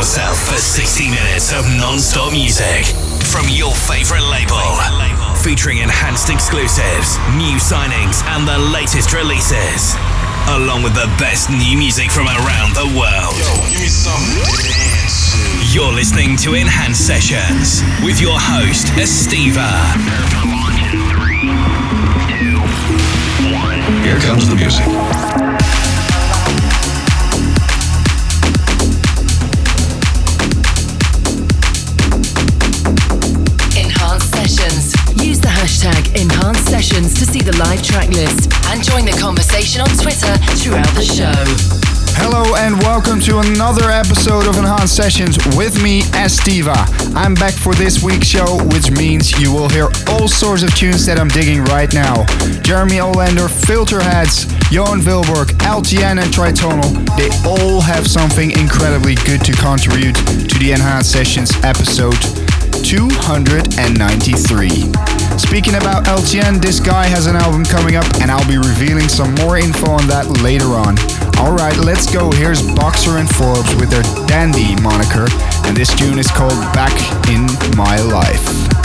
yourself for 60 minutes of non-stop music from your favorite label. Featuring enhanced exclusives, new signings, and the latest releases. Along with the best new music from around the world. Yo, give me something to dance. You're listening to Enhanced Sessions with your host, Estiva. Here comes the music. Sessions to see the live track list and join the conversation on Twitter throughout the show. Hello and welcome to another episode of Enhanced Sessions with me, Estiva. I'm back for this week's show, which means you will hear all sorts of tunes that I'm digging right now. Jeremy Olander, Filterheads, Johan Vilborg, LTN and Tritonal, they all have something incredibly good to contribute to the Enhanced Sessions episode 293. Speaking about LTN, this guy has an album coming up and I'll be revealing some more info on that later on. Alright, let's go. Here's Boxer and Forbes with their Dandy moniker, and this tune is called Back in My Life.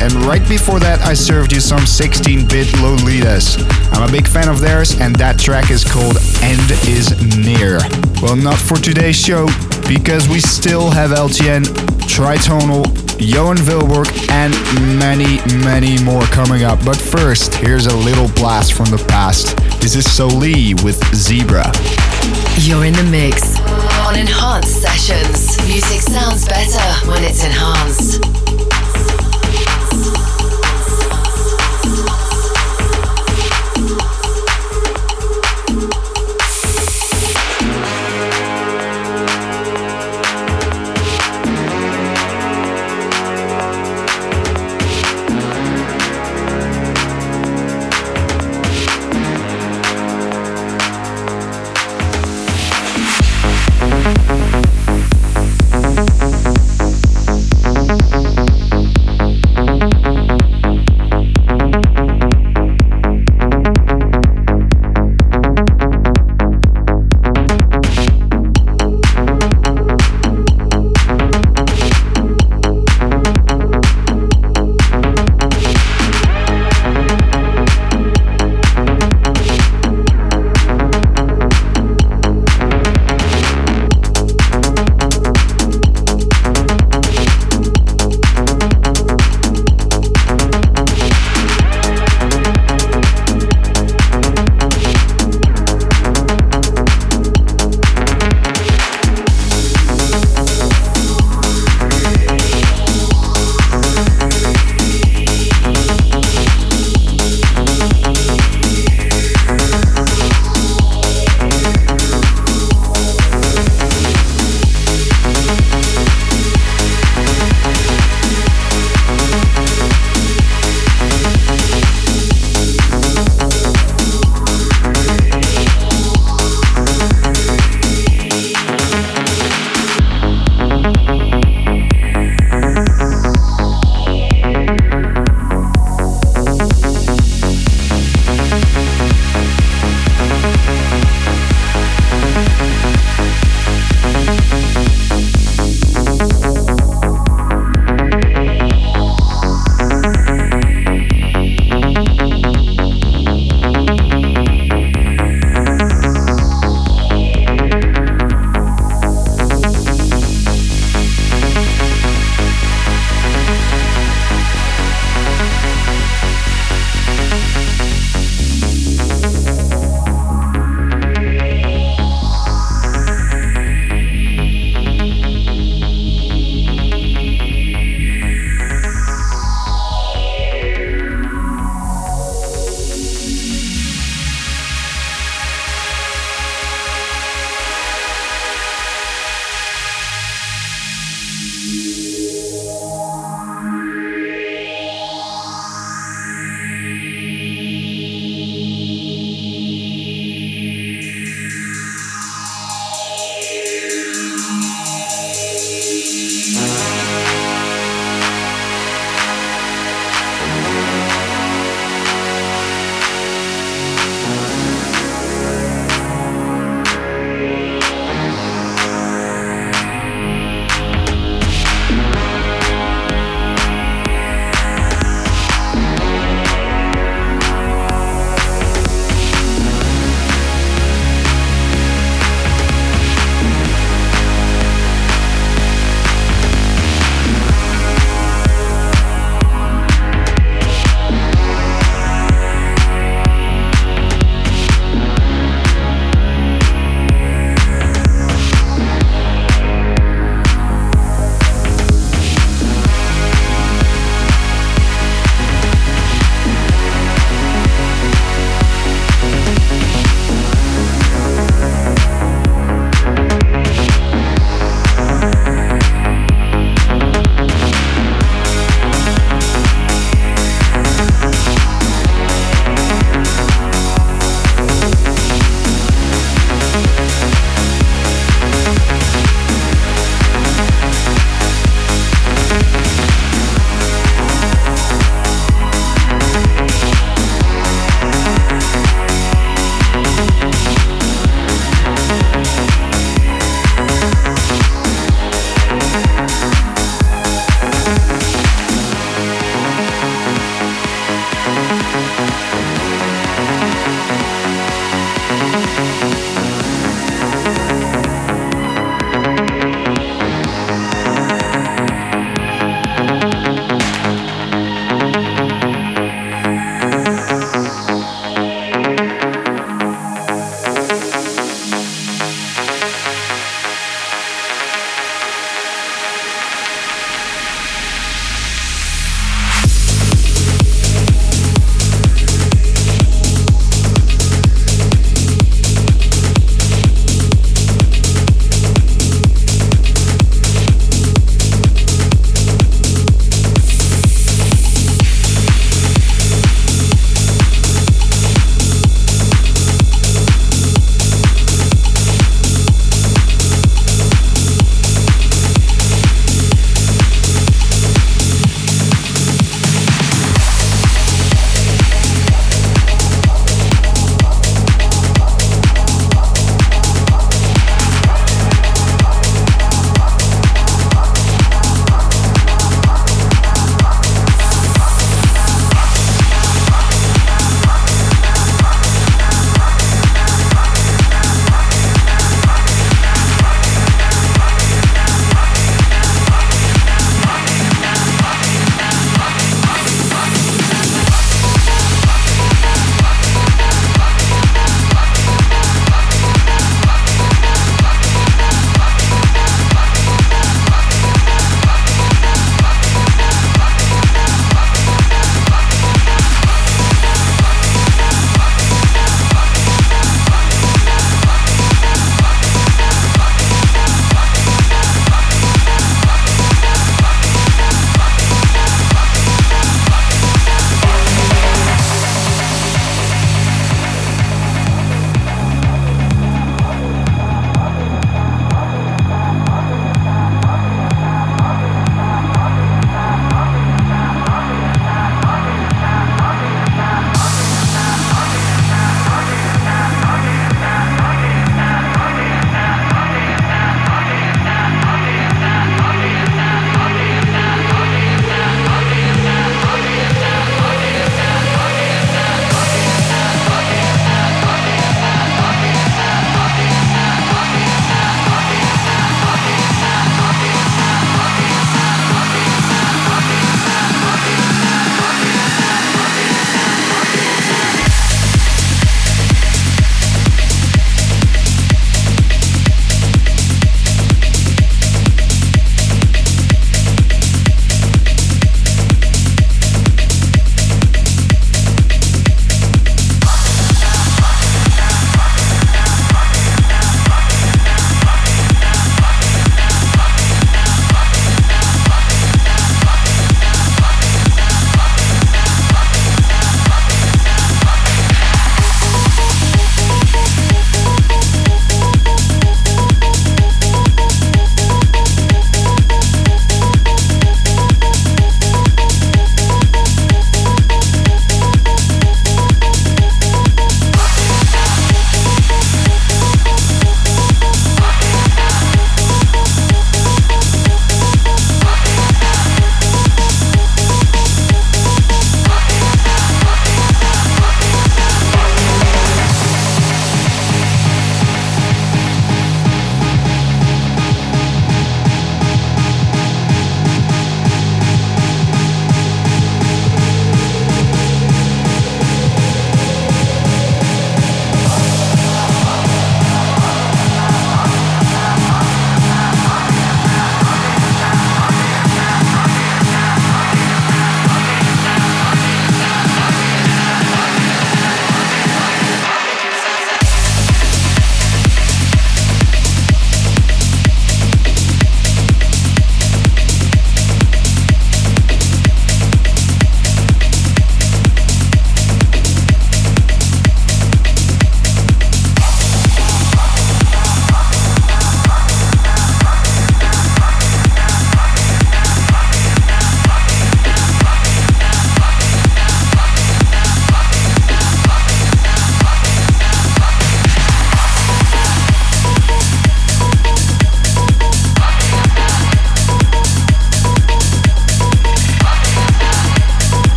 And right before that, I served you some 16 bit Lolitas. I'm a big fan of theirs, and that track is called End is Near. Well, not for today's show, because we still have LTN, Tritonal, Johan Vilborg, and many, many more coming up. But first, here's a little blast from the past. This is Soli with Zebra. You're in the mix on Enhanced Sessions. Music sounds better when it's enhanced.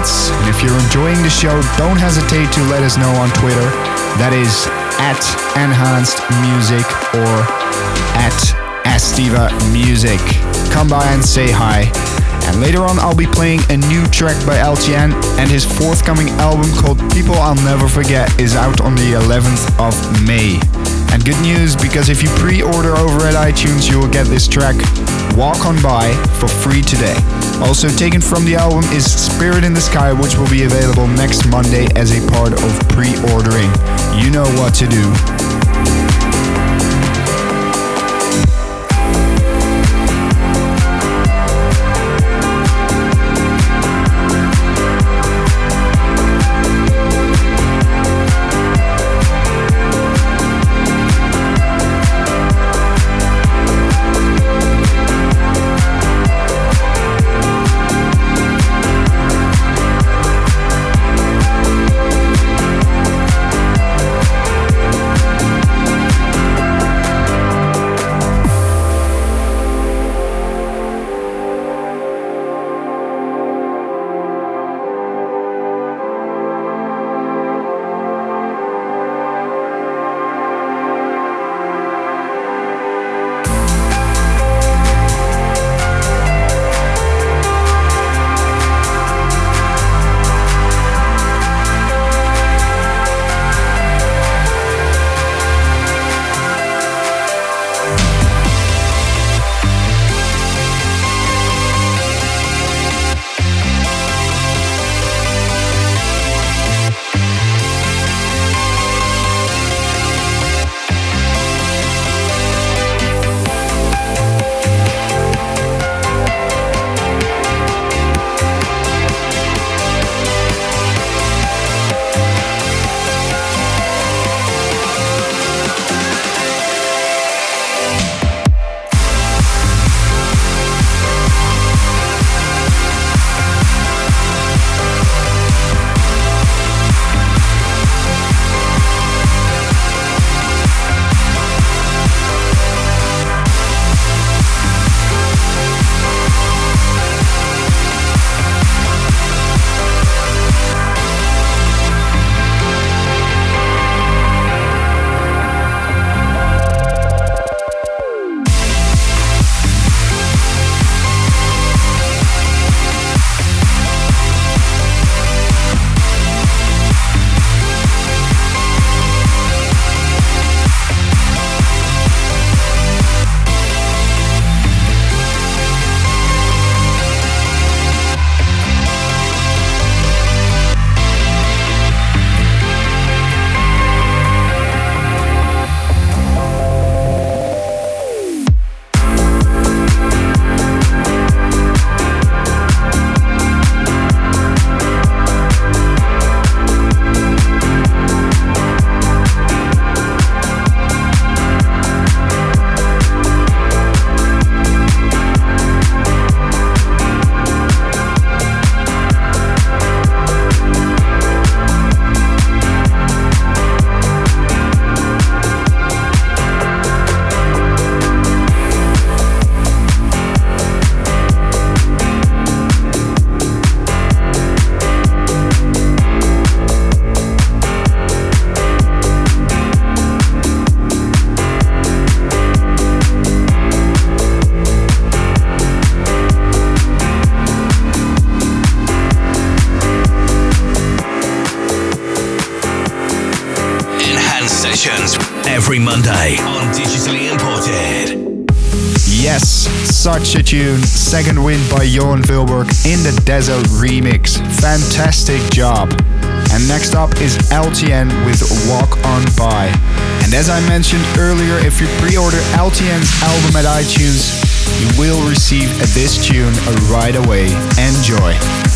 And if you're enjoying the show, don't hesitate to let us know on Twitter. That is at Enhanced Music or at Estiva Music. Come by and say hi. And later on, I'll be playing a new track by LTN, and his forthcoming album called People I'll Never Forget is out on the 11th of May. And good news because if you pre order over at iTunes, you will get this track Walk On By for free today. Also taken from the album is Spirit in the Sky, which will be available next Monday as a part of pre ordering. You know what to do. Wind by Johan Vilberg in the Desert remix. Fantastic job. And next up is LTN with Walk On By. And as I mentioned earlier, if you pre order LTN's album at iTunes, you will receive this tune right away. Enjoy.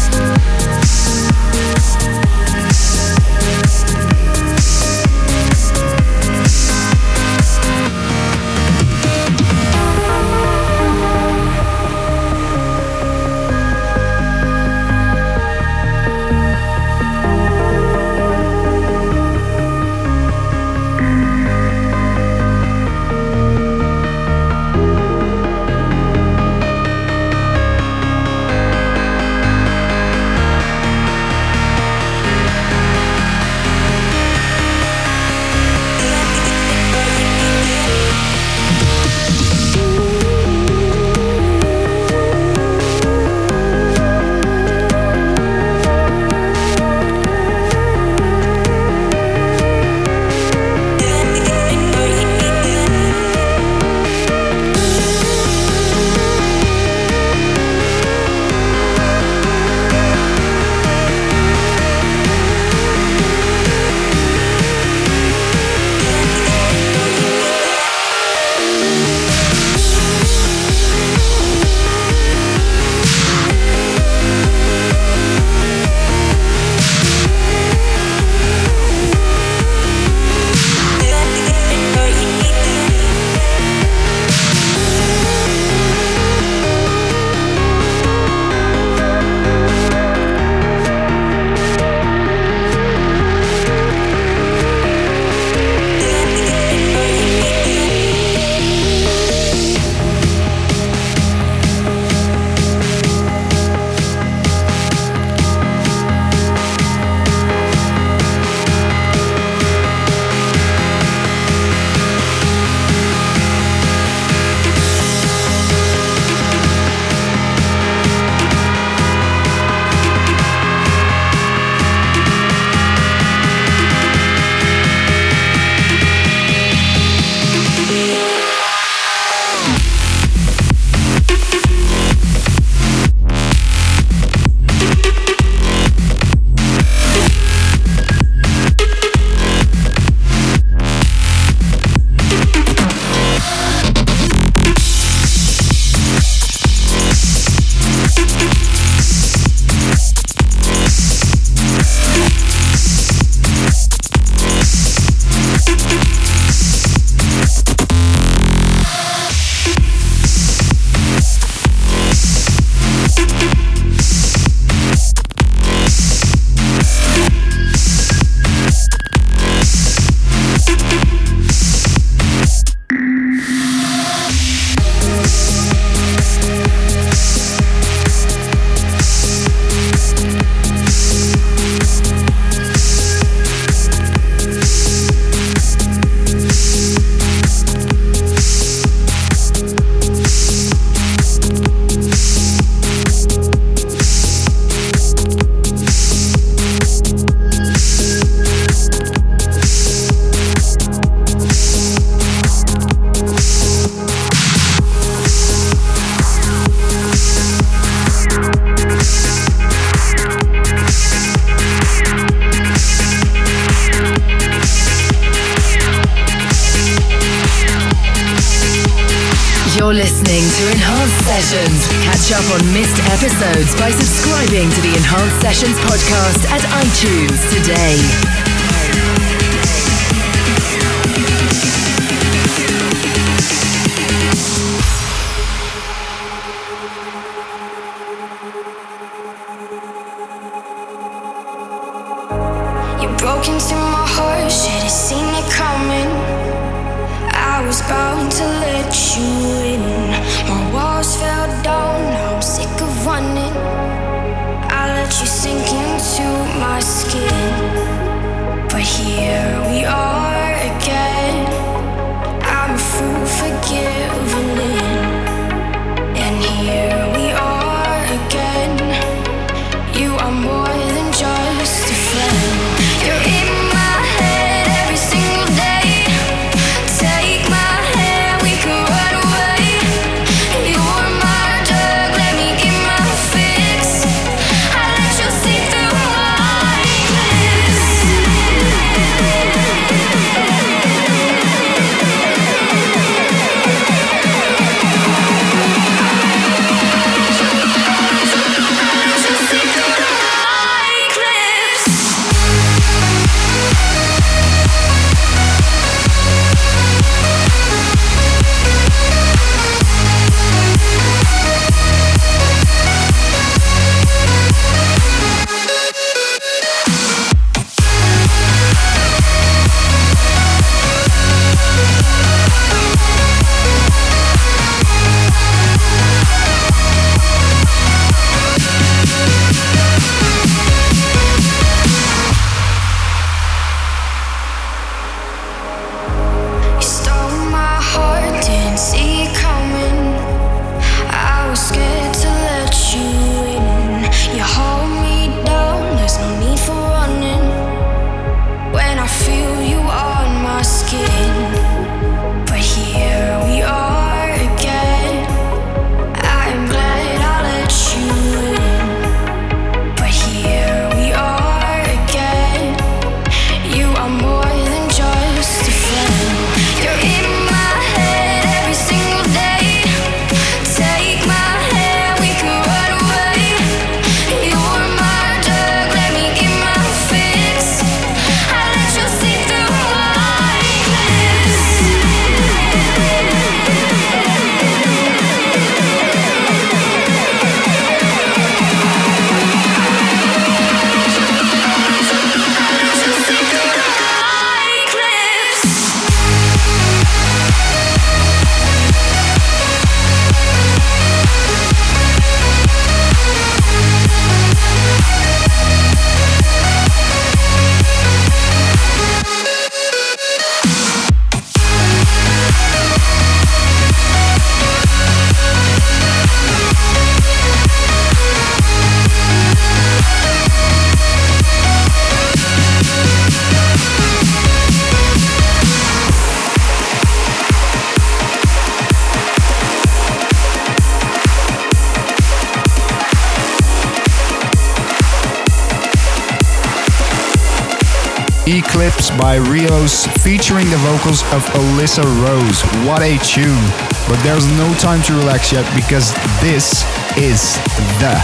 By Rios featuring the vocals of Alyssa Rose. What a tune! But there's no time to relax yet because this is the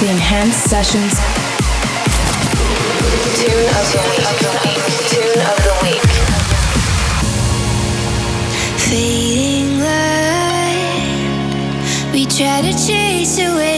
The Enhanced Sessions Tune of the Week. Tune of the Week. Fading light, we try to chase away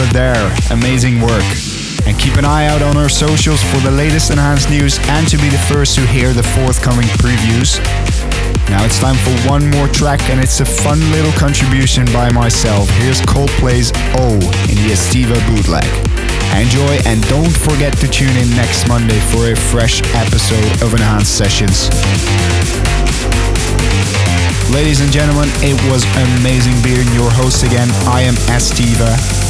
Belvedere. Amazing work. And keep an eye out on our socials for the latest enhanced news and to be the first to hear the forthcoming previews. Now it's time for one more track, and it's a fun little contribution by myself. Here's Coldplay's O in the Estiva bootleg. Enjoy and don't forget to tune in next Monday for a fresh episode of Enhanced Sessions. Ladies and gentlemen, it was amazing being your host again. I am Estiva.